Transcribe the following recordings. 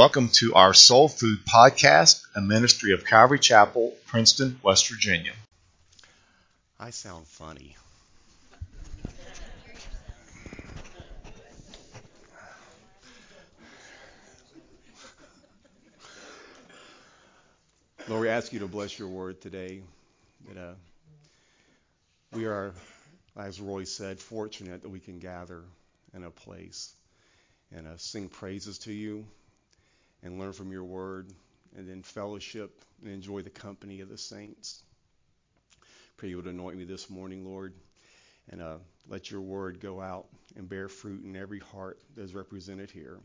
Welcome to our Soul Food Podcast, a ministry of Calvary Chapel, Princeton, West Virginia. I sound funny. Lord, we ask you to bless your word today. That uh, we are, as Roy said, fortunate that we can gather in a place and uh, sing praises to you and learn from your word and then fellowship and enjoy the company of the saints. Pray you would anoint me this morning, Lord, and uh, let your word go out and bear fruit in every heart that is represented here.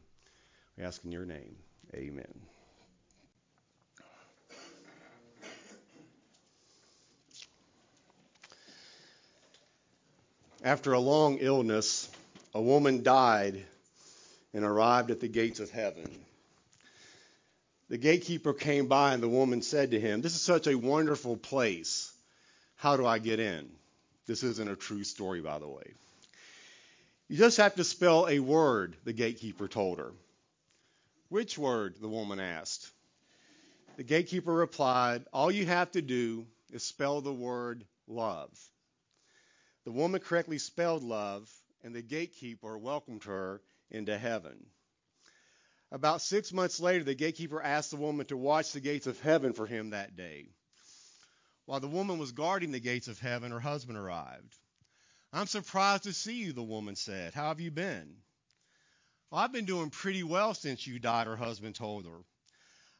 We ask in your name. Amen. After a long illness, a woman died and arrived at the gates of heaven. The gatekeeper came by, and the woman said to him, This is such a wonderful place. How do I get in? This isn't a true story, by the way. You just have to spell a word, the gatekeeper told her. Which word? the woman asked. The gatekeeper replied, All you have to do is spell the word love. The woman correctly spelled love, and the gatekeeper welcomed her into heaven. About six months later, the gatekeeper asked the woman to watch the gates of heaven for him that day. While the woman was guarding the gates of heaven, her husband arrived. I'm surprised to see you, the woman said. How have you been? Well, I've been doing pretty well since you died, her husband told her.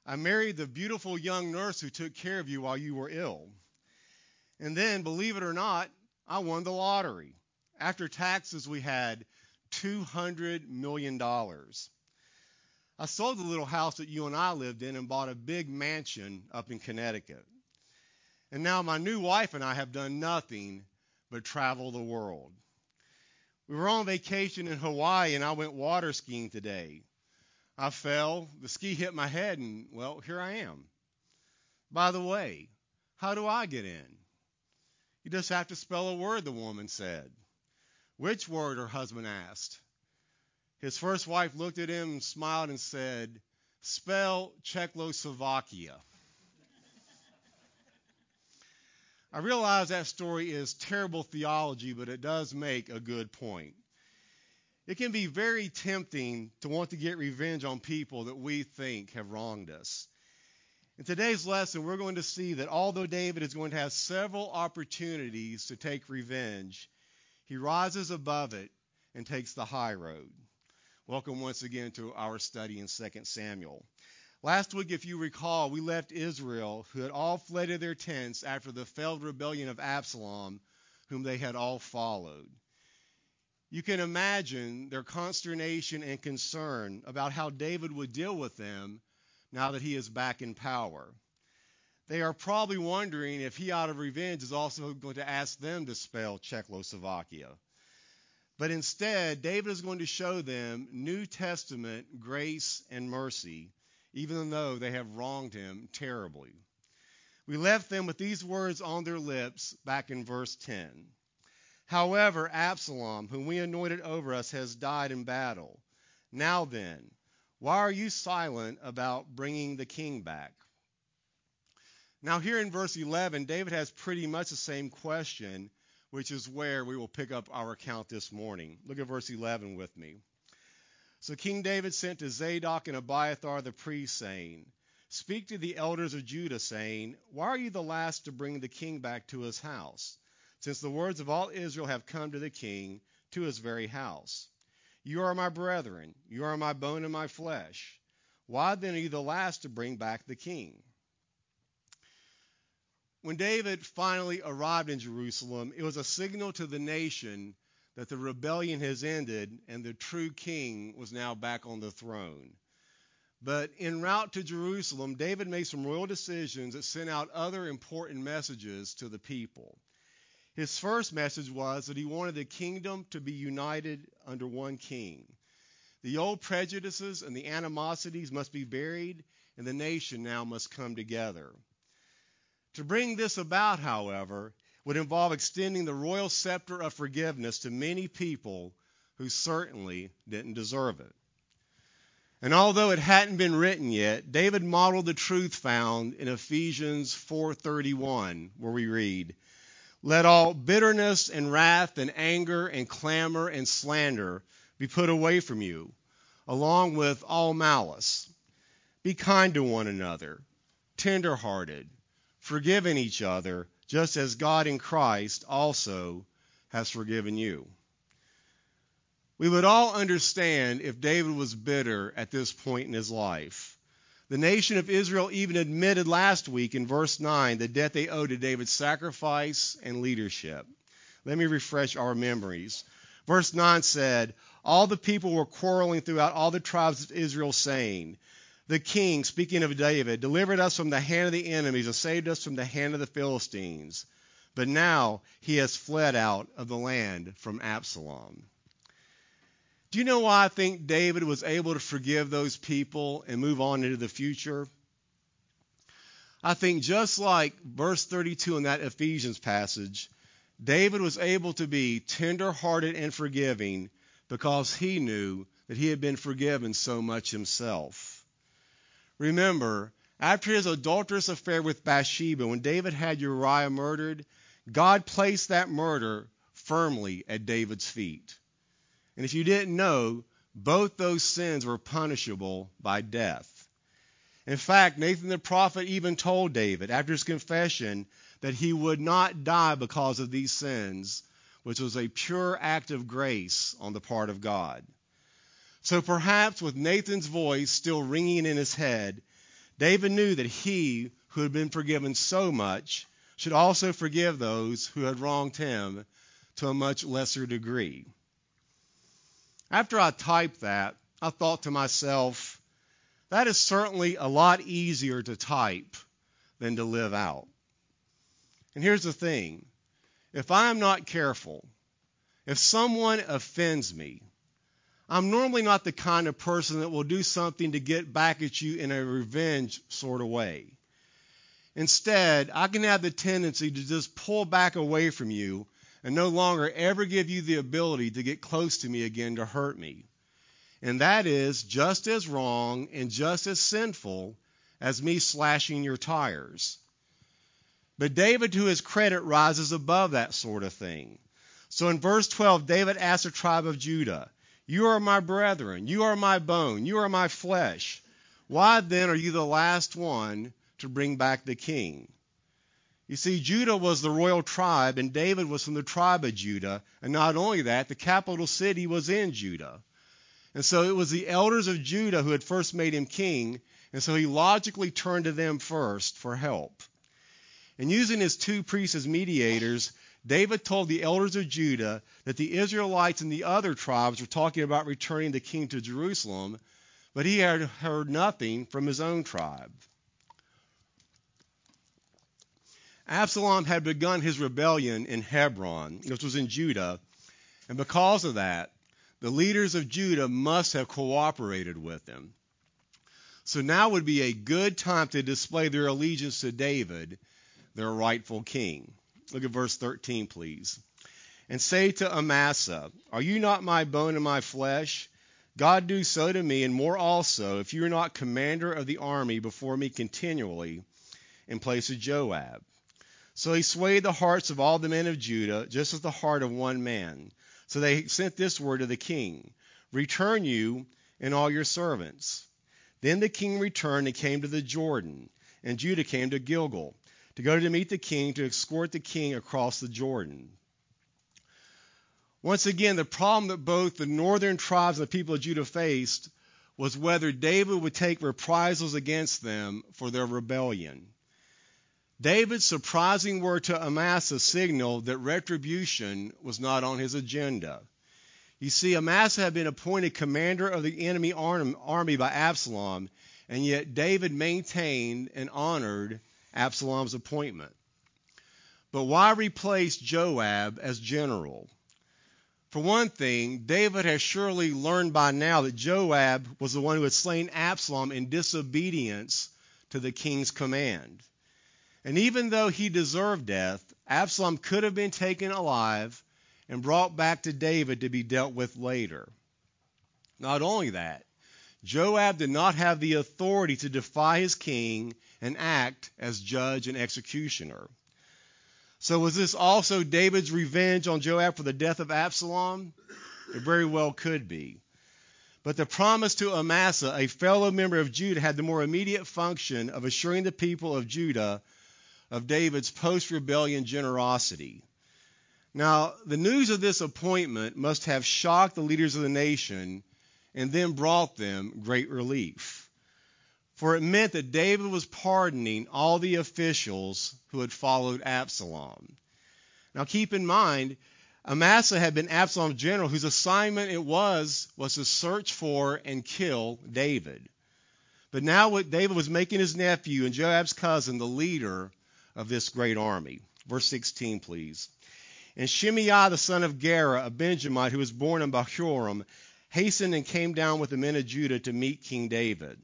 I married the beautiful young nurse who took care of you while you were ill. And then, believe it or not, I won the lottery. After taxes, we had $200 million. I sold the little house that you and I lived in and bought a big mansion up in Connecticut. And now my new wife and I have done nothing but travel the world. We were on vacation in Hawaii and I went water skiing today. I fell, the ski hit my head, and well, here I am. By the way, how do I get in? You just have to spell a word, the woman said. Which word? her husband asked. His first wife looked at him smiled and said, Spell Czechoslovakia. I realize that story is terrible theology, but it does make a good point. It can be very tempting to want to get revenge on people that we think have wronged us. In today's lesson, we're going to see that although David is going to have several opportunities to take revenge, he rises above it and takes the high road. Welcome once again to our study in 2 Samuel. Last week, if you recall, we left Israel, who had all fled to their tents after the failed rebellion of Absalom, whom they had all followed. You can imagine their consternation and concern about how David would deal with them now that he is back in power. They are probably wondering if he, out of revenge, is also going to ask them to spell Czechoslovakia. But instead, David is going to show them New Testament grace and mercy, even though they have wronged him terribly. We left them with these words on their lips back in verse 10. However, Absalom, whom we anointed over us, has died in battle. Now then, why are you silent about bringing the king back? Now, here in verse 11, David has pretty much the same question, which is where we will pick up our account this morning. Look at verse 11 with me. So King David sent to Zadok and Abiathar the priests, saying, Speak to the elders of Judah, saying, Why are you the last to bring the king back to his house? Since the words of all Israel have come to the king, to his very house. You are my brethren, you are my bone and my flesh. Why then are you the last to bring back the king? When David finally arrived in Jerusalem, it was a signal to the nation that the rebellion has ended and the true king was now back on the throne. But en route to Jerusalem, David made some royal decisions that sent out other important messages to the people. His first message was that he wanted the kingdom to be united under one king. The old prejudices and the animosities must be buried, and the nation now must come together. To bring this about, however, would involve extending the royal scepter of forgiveness to many people who certainly didn't deserve it. And although it hadn't been written yet, David modeled the truth found in Ephesians 4:31 where we read, "Let all bitterness and wrath and anger and clamor and slander be put away from you, along with all malice. Be kind to one another, tender-hearted, forgiving each other, just as God in Christ also has forgiven you. We would all understand if David was bitter at this point in his life. The nation of Israel even admitted last week in verse 9 the debt they owed to David's sacrifice and leadership. Let me refresh our memories. Verse 9 said, All the people were quarreling throughout all the tribes of Israel, saying, The king, speaking of David, delivered us from the hand of the enemies and saved us from the hand of the Philistines. But now he has fled out of the land from Absalom. Do you know why I think David was able to forgive those people and move on into the future? I think just like verse 32 in that Ephesians passage, David was able to be tender-hearted and forgiving because he knew that he had been forgiven so much himself. Remember, after his adulterous affair with Bathsheba, when David had Uriah murdered, God placed that murder firmly at David's feet. And if you didn't know, both those sins were punishable by death. In fact, Nathan the prophet even told David after his confession that he would not die because of these sins, which was a pure act of grace on the part of God. So perhaps with Nathan's voice still ringing in his head, David knew that he, who had been forgiven so much, should also forgive those who had wronged him to a much lesser degree. After I typed that, I thought to myself, that is certainly a lot easier to type than to live out. And here's the thing if I am not careful, if someone offends me, I'm normally not the kind of person that will do something to get back at you in a revenge sort of way. Instead, I can have the tendency to just pull back away from you and no longer ever give you the ability to get close to me again to hurt me. And that is just as wrong and just as sinful as me slashing your tires. But David, to his credit, rises above that sort of thing. So in verse 12, David asks the tribe of Judah, You are my brethren, you are my bone, you are my flesh. Why then are you the last one to bring back the king? You see, Judah was the royal tribe, and David was from the tribe of Judah. And not only that, the capital city was in Judah. And so it was the elders of Judah who had first made him king, and so he logically turned to them first for help. And using his two priests as mediators, David told the elders of Judah that the Israelites and the other tribes were talking about returning the king to Jerusalem, but he had heard nothing from his own tribe. Absalom had begun his rebellion in Hebron, which was in Judah, and because of that, the leaders of Judah must have cooperated with him. So now would be a good time to display their allegiance to David, their rightful king. Look at verse 13, please. And say to Amasa, Are you not my bone and my flesh? God do so to me, and more also, if you are not commander of the army before me continually in place of Joab. So he swayed the hearts of all the men of Judah, just as the heart of one man. So they sent this word to the king Return you and all your servants. Then the king returned and came to the Jordan, and Judah came to Gilgal to go to meet the king to escort the king across the Jordan. Once again, the problem that both the northern tribes and the people of Judah faced was whether David would take reprisals against them for their rebellion. David's surprising word to Amasa signaled that retribution was not on his agenda. You see, Amasa had been appointed commander of the enemy army by Absalom, and yet David maintained and honored Absalom's appointment. But why replace Joab as general? For one thing, David has surely learned by now that Joab was the one who had slain Absalom in disobedience to the king's command. And even though he deserved death, Absalom could have been taken alive and brought back to David to be dealt with later. Not only that, Joab did not have the authority to defy his king and act as judge and executioner. So, was this also David's revenge on Joab for the death of Absalom? It very well could be. But the promise to Amasa, a fellow member of Judah, had the more immediate function of assuring the people of Judah of David's post rebellion generosity. Now, the news of this appointment must have shocked the leaders of the nation and then brought them great relief. For it meant that David was pardoning all the officials who had followed Absalom. Now, keep in mind, Amasa had been Absalom's general, whose assignment it was was to search for and kill David. But now what David was making his nephew and Joab's cousin the leader of this great army. Verse 16, please. And Shimei the son of Gera, a Benjamite who was born in Bahurim, hastened and came down with the men of Judah to meet King David.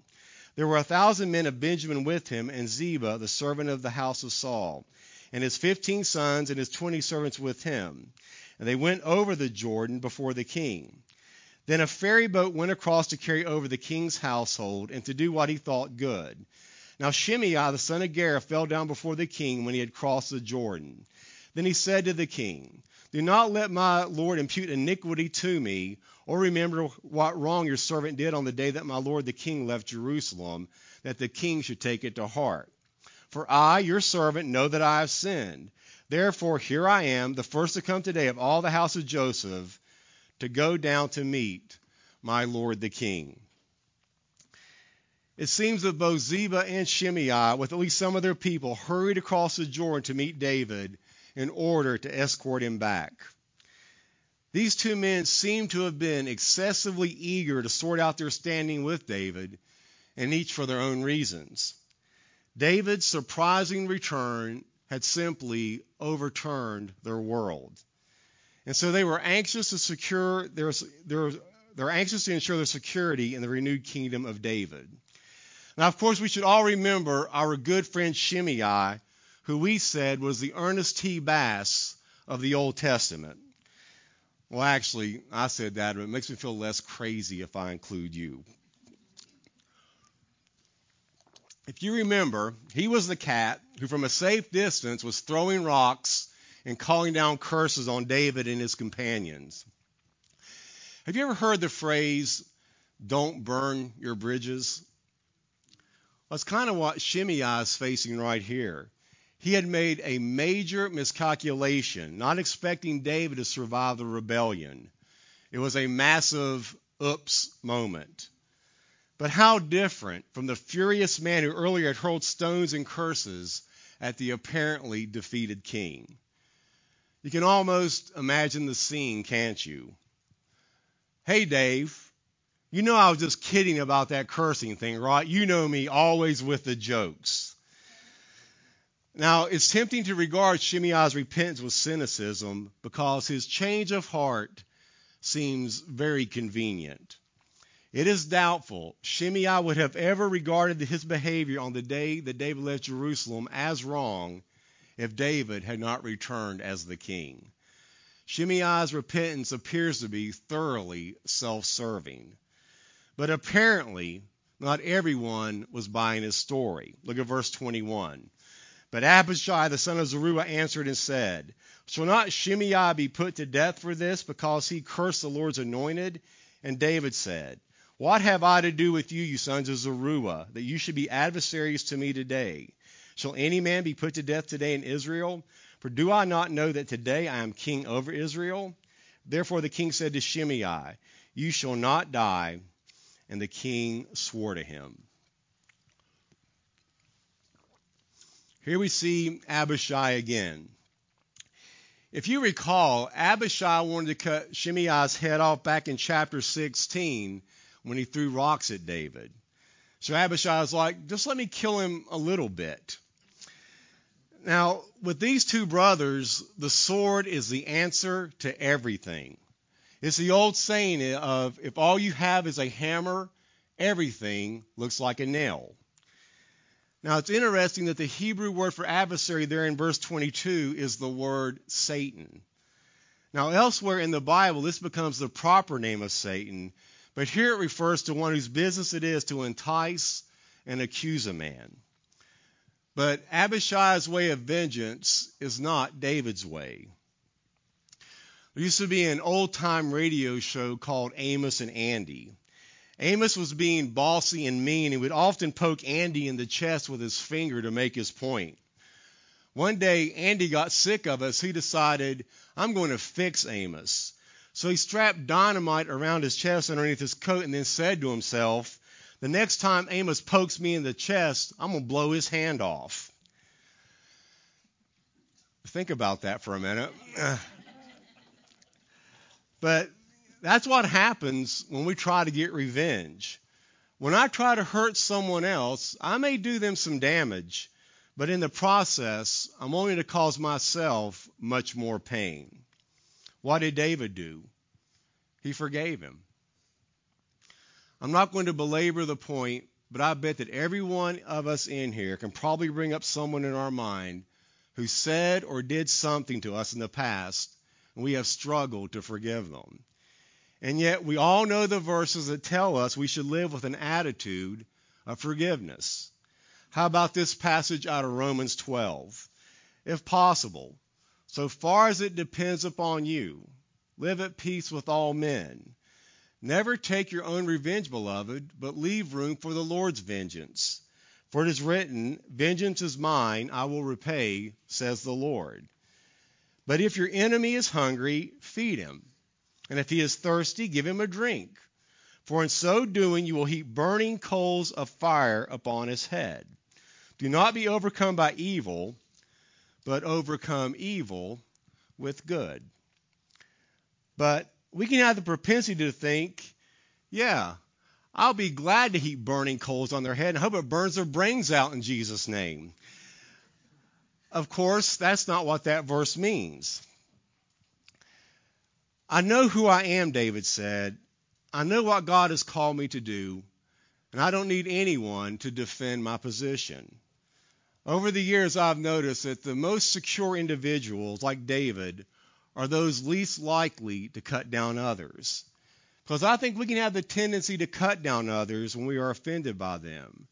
There were a thousand men of Benjamin with him, and Ziba, the servant of the house of Saul, and his fifteen sons and his twenty servants with him. And they went over the Jordan before the king. Then a ferry boat went across to carry over the king's household and to do what he thought good. Now Shimei the son of Gera fell down before the king when he had crossed the Jordan. Then he said to the king, Do not let my lord impute iniquity to me, or remember what wrong your servant did on the day that my lord the king left Jerusalem, that the king should take it to heart. For I, your servant, know that I have sinned. Therefore, here I am, the first to come today of all the house of Joseph, to go down to meet my lord the king. It seems that both Ziba and Shimei, with at least some of their people, hurried across the Jordan to meet David in order to escort him back. These two men seem to have been excessively eager to sort out their standing with David, and each for their own reasons. David's surprising return had simply overturned their world. And so they were anxious to secure their, their, they're anxious to ensure their security in the renewed kingdom of David. Now, of course, we should all remember our good friend Shimei, who we said was the Ernest T. Bass of the Old Testament. Well, actually, I said that, but it makes me feel less crazy if I include you. If you remember, he was the cat who, from a safe distance, was throwing rocks and calling down curses on David and his companions. Have you ever heard the phrase, don't burn your bridges? That's kind of what Shimei is facing right here. He had made a major miscalculation, not expecting David to survive the rebellion. It was a massive oops moment. But how different from the furious man who earlier had hurled stones and curses at the apparently defeated king. You can almost imagine the scene, can't you? Hey, Dave, you know I was just kidding about that cursing thing, right? You know me, always with the jokes. Now, it's tempting to regard Shimei's repentance with cynicism because his change of heart seems very convenient. It is doubtful Shimei would have ever regarded his behavior on the day that David left Jerusalem as wrong if David had not returned as the king. Shimei's repentance appears to be thoroughly self serving. But apparently, not everyone was buying his story. Look at verse 21. But Abishai the son of Zeruiah answered and said, Shall not Shimei be put to death for this, because he cursed the Lord's anointed? And David said, What have I to do with you, you sons of Zeruiah, that you should be adversaries to me today? Shall any man be put to death today in Israel? For do I not know that today I am king over Israel? Therefore the king said to Shimei, You shall not die and the king swore to him. Here we see Abishai again. If you recall, Abishai wanted to cut Shimei's head off back in chapter 16 when he threw rocks at David. So Abishai was like, just let me kill him a little bit. Now, with these two brothers, the sword is the answer to everything. It's the old saying of if all you have is a hammer, everything looks like a nail. Now, it's interesting that the Hebrew word for adversary there in verse 22 is the word Satan. Now, elsewhere in the Bible, this becomes the proper name of Satan, but here it refers to one whose business it is to entice and accuse a man. But Abishai's way of vengeance is not David's way. There used to be an old time radio show called Amos and Andy. Amos was being bossy and mean and would often poke Andy in the chest with his finger to make his point. One day, Andy got sick of us. He decided, I'm going to fix Amos. So he strapped dynamite around his chest underneath his coat and then said to himself, The next time Amos pokes me in the chest, I'm going to blow his hand off. Think about that for a minute. But that's what happens when we try to get revenge. When I try to hurt someone else, I may do them some damage, but in the process, I'm only to cause myself much more pain. What did David do? He forgave him. I'm not going to belabor the point, but I bet that every one of us in here can probably bring up someone in our mind who said or did something to us in the past and we have struggled to forgive them. And yet, we all know the verses that tell us we should live with an attitude of forgiveness. How about this passage out of Romans 12? If possible, so far as it depends upon you, live at peace with all men. Never take your own revenge, beloved, but leave room for the Lord's vengeance. For it is written, Vengeance is mine, I will repay, says the Lord. But if your enemy is hungry, feed him. And if he is thirsty, give him a drink. For in so doing, you will heap burning coals of fire upon his head. Do not be overcome by evil, but overcome evil with good. But we can have the propensity to think, yeah, I'll be glad to heap burning coals on their head and hope it burns their brains out in Jesus' name. Of course, that's not what that verse means. I know who I am, David said. I know what God has called me to do, and I don't need anyone to defend my position. Over the years, I've noticed that the most secure individuals, like David, are those least likely to cut down others. Because I think we can have the tendency to cut down others when we are offended by them.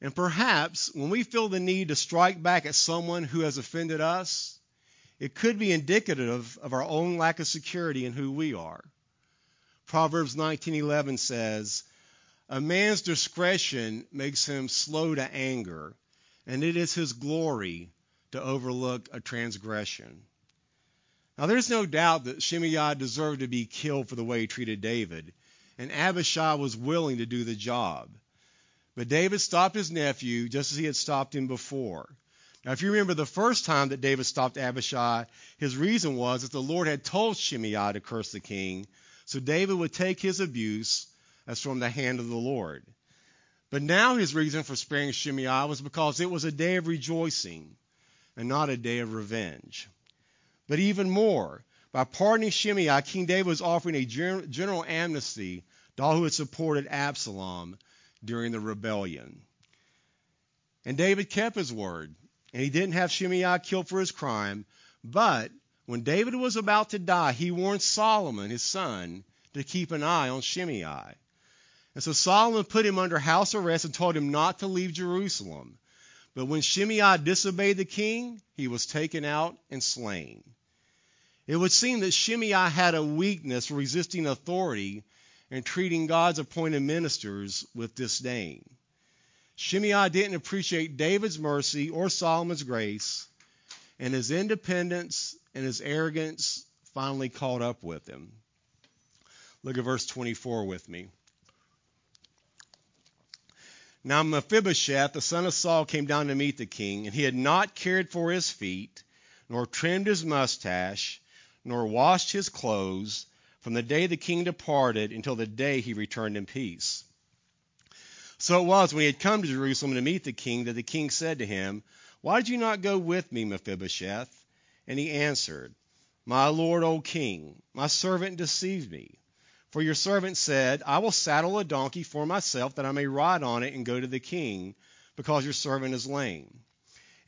And perhaps when we feel the need to strike back at someone who has offended us, it could be indicative of our own lack of security in who we are. Proverbs 19:11 says, "A man's discretion makes him slow to anger, and it is his glory to overlook a transgression." Now there's no doubt that Shimei deserved to be killed for the way he treated David, and Abishai was willing to do the job. But David stopped his nephew just as he had stopped him before. Now, if you remember the first time that David stopped Abishai, his reason was that the Lord had told Shimei to curse the king, so David would take his abuse as from the hand of the Lord. But now his reason for sparing Shimei was because it was a day of rejoicing and not a day of revenge. But even more, by pardoning Shimei, King David was offering a general amnesty to all who had supported Absalom during the rebellion. And David kept his word, and he didn't have Shimei killed for his crime. But when David was about to die, he warned Solomon, his son, to keep an eye on Shimei. And so Solomon put him under house arrest and told him not to leave Jerusalem. But when Shimei disobeyed the king, he was taken out and slain. It would seem that Shimei had a weakness for resisting authority and treating God's appointed ministers with disdain. Shimei didn't appreciate David's mercy or Solomon's grace, and his independence and his arrogance finally caught up with him. Look at verse 24 with me. Now Mephibosheth, the son of Saul, came down to meet the king, and he had not cared for his feet, nor trimmed his mustache, nor washed his clothes, from the day the king departed until the day he returned in peace. So it was when he had come to Jerusalem to meet the king that the king said to him, Why did you not go with me, Mephibosheth? And he answered, My lord, O king, my servant deceived me. For your servant said, I will saddle a donkey for myself that I may ride on it and go to the king, because your servant is lame.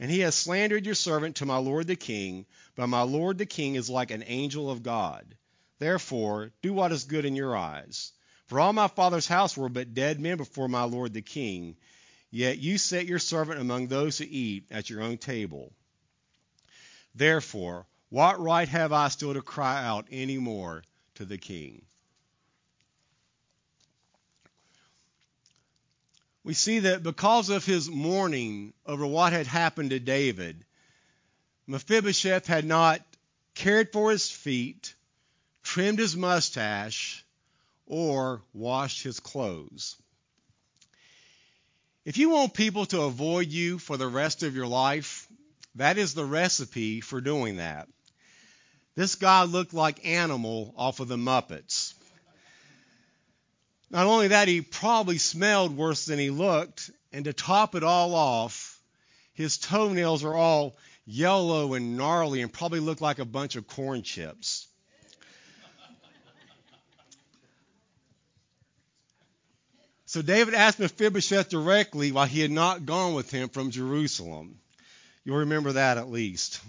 And he has slandered your servant to my lord the king, but my lord the king is like an angel of God. Therefore, do what is good in your eyes. For all my father's house were but dead men before my lord the king, yet you set your servant among those who eat at your own table. Therefore, what right have I still to cry out any more to the king? we see that because of his mourning over what had happened to David, Mephibosheth had not cared for his feet, trimmed his mustache, or washed his clothes. If you want people to avoid you for the rest of your life, that is the recipe for doing that. This guy looked like Animal off of the Muppets. Not only that, he probably smelled worse than he looked, and to top it all off, his toenails are all yellow and gnarly and probably look like a bunch of corn chips. So David asked Mephibosheth directly why he had not gone with him from Jerusalem. You'll remember that at least.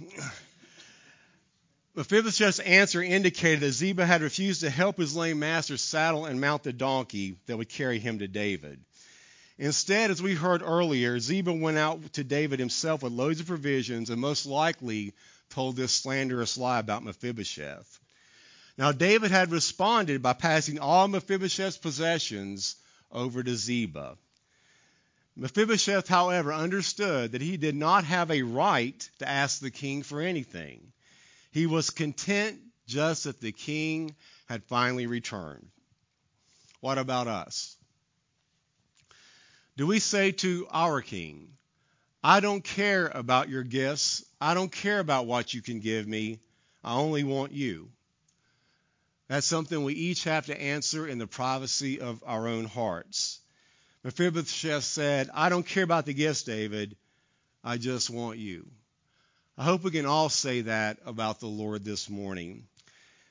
Mephibosheth's answer indicated that Ziba had refused to help his lame master saddle and mount the donkey that would carry him to David. Instead, as we heard earlier, Ziba went out to David himself with loads of provisions and most likely told this slanderous lie about Mephibosheth. Now, David had responded by passing all Mephibosheth's possessions over to Ziba. Mephibosheth, however, understood that he did not have a right to ask the king for anything. He was content just that the king had finally returned. What about us? Do we say to our king, I don't care about your gifts. I don't care about what you can give me. I only want you. That's something we each have to answer in the privacy of our own hearts. Mephibosheth said, I don't care about the gifts, David. I just want you. I hope we can all say that about the Lord this morning.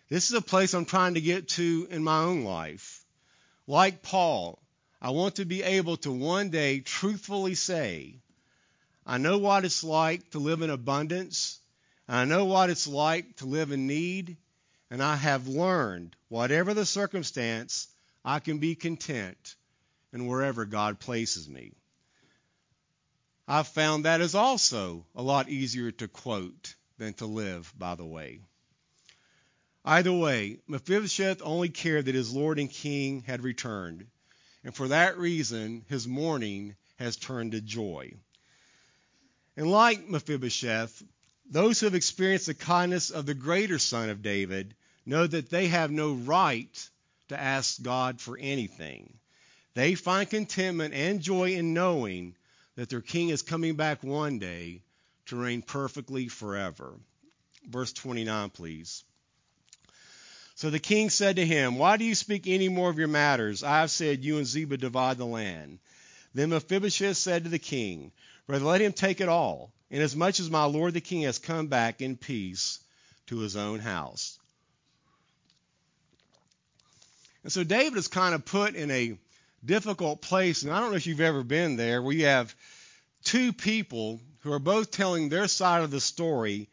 This is a place I'm trying to get to in my own life. Like Paul, I want to be able to one day truthfully say, I know what it's like to live in abundance, and I know what it's like to live in need, and I have learned, whatever the circumstance, I can be content in wherever God places me. I've found that is also a lot easier to quote than to live, by the way. Either way, Mephibosheth only cared that his lord and king had returned, and for that reason his mourning has turned to joy. And like Mephibosheth, those who have experienced the kindness of the greater son of David know that they have no right to ask God for anything. They find contentment and joy in knowing that their king is coming back one day to reign perfectly forever. Verse 29, please. So the king said to him, Why do you speak any more of your matters? I have said, You and Ziba divide the land. Then Mephibosheth said to the king, Rather let him take it all, inasmuch as my lord the king has come back in peace to his own house. And so David is kind of put in a difficult place. And I don't know if you've ever been there where you have two people who are both telling their side of the story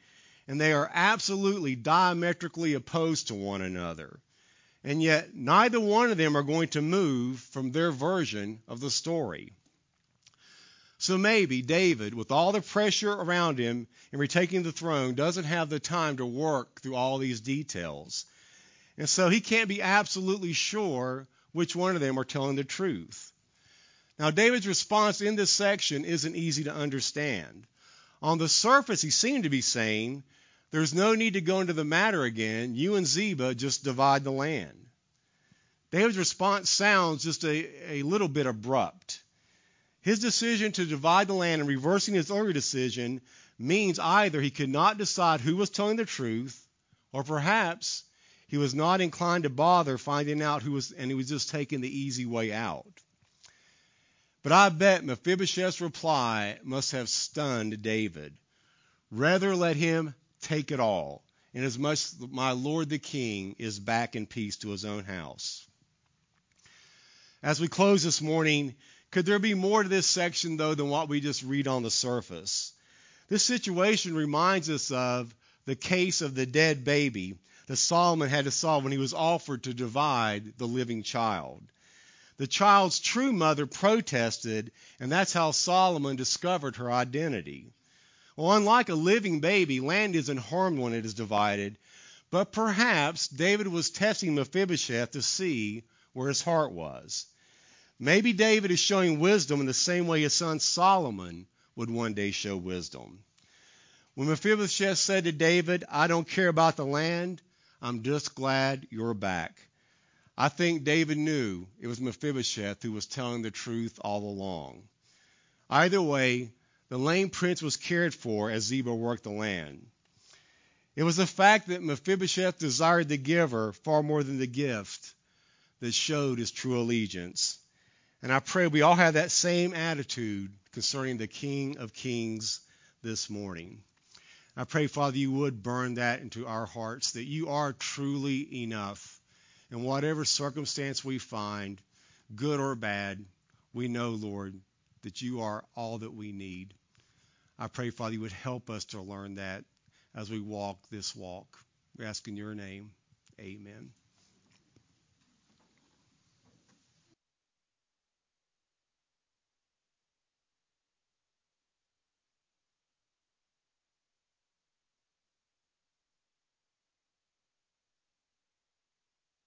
and they are absolutely diametrically opposed to one another. And yet, neither one of them are going to move from their version of the story. So maybe David, with all the pressure around him in retaking the throne, doesn't have the time to work through all these details. And so he can't be absolutely sure which one of them are telling the truth. Now, David's response in this section isn't easy to understand. On the surface, he seemed to be saying, There's no need to go into the matter again. You and Ziba just divide the land. David's response sounds just a, a little bit abrupt. His decision to divide the land and reversing his earlier decision means either he could not decide who was telling the truth, or perhaps he was not inclined to bother finding out who was, and he was just taking the easy way out. But I bet Mephibosheth's reply must have stunned David. Rather let him take it all, inasmuch as my lord the king is back in peace to his own house. As we close this morning, could there be more to this section, though, than what we just read on the surface? This situation reminds us of the case of the dead baby that Solomon had to solve when he was offered to divide the living child. The child's true mother protested, and that's how Solomon discovered her identity. Well, unlike a living baby, land isn't harmed when it is divided, but perhaps David was testing Mephibosheth to see where his heart was. Maybe David is showing wisdom in the same way his son Solomon would one day show wisdom. When Mephibosheth said to David, I don't care about the land, I'm just glad you're back. I think David knew it was Mephibosheth who was telling the truth all along. Either way, the lame prince was cared for as Ziba worked the land. It was the fact that Mephibosheth desired the giver far more than the gift that showed his true allegiance. And I pray we all have that same attitude concerning the King of Kings this morning. I pray, Father, you would burn that into our hearts, that you are truly enough. In whatever circumstance we find, good or bad, we know, Lord, that you are all that we need. I pray, Father, you would help us to learn that as we walk this walk. We ask in your name. Amen.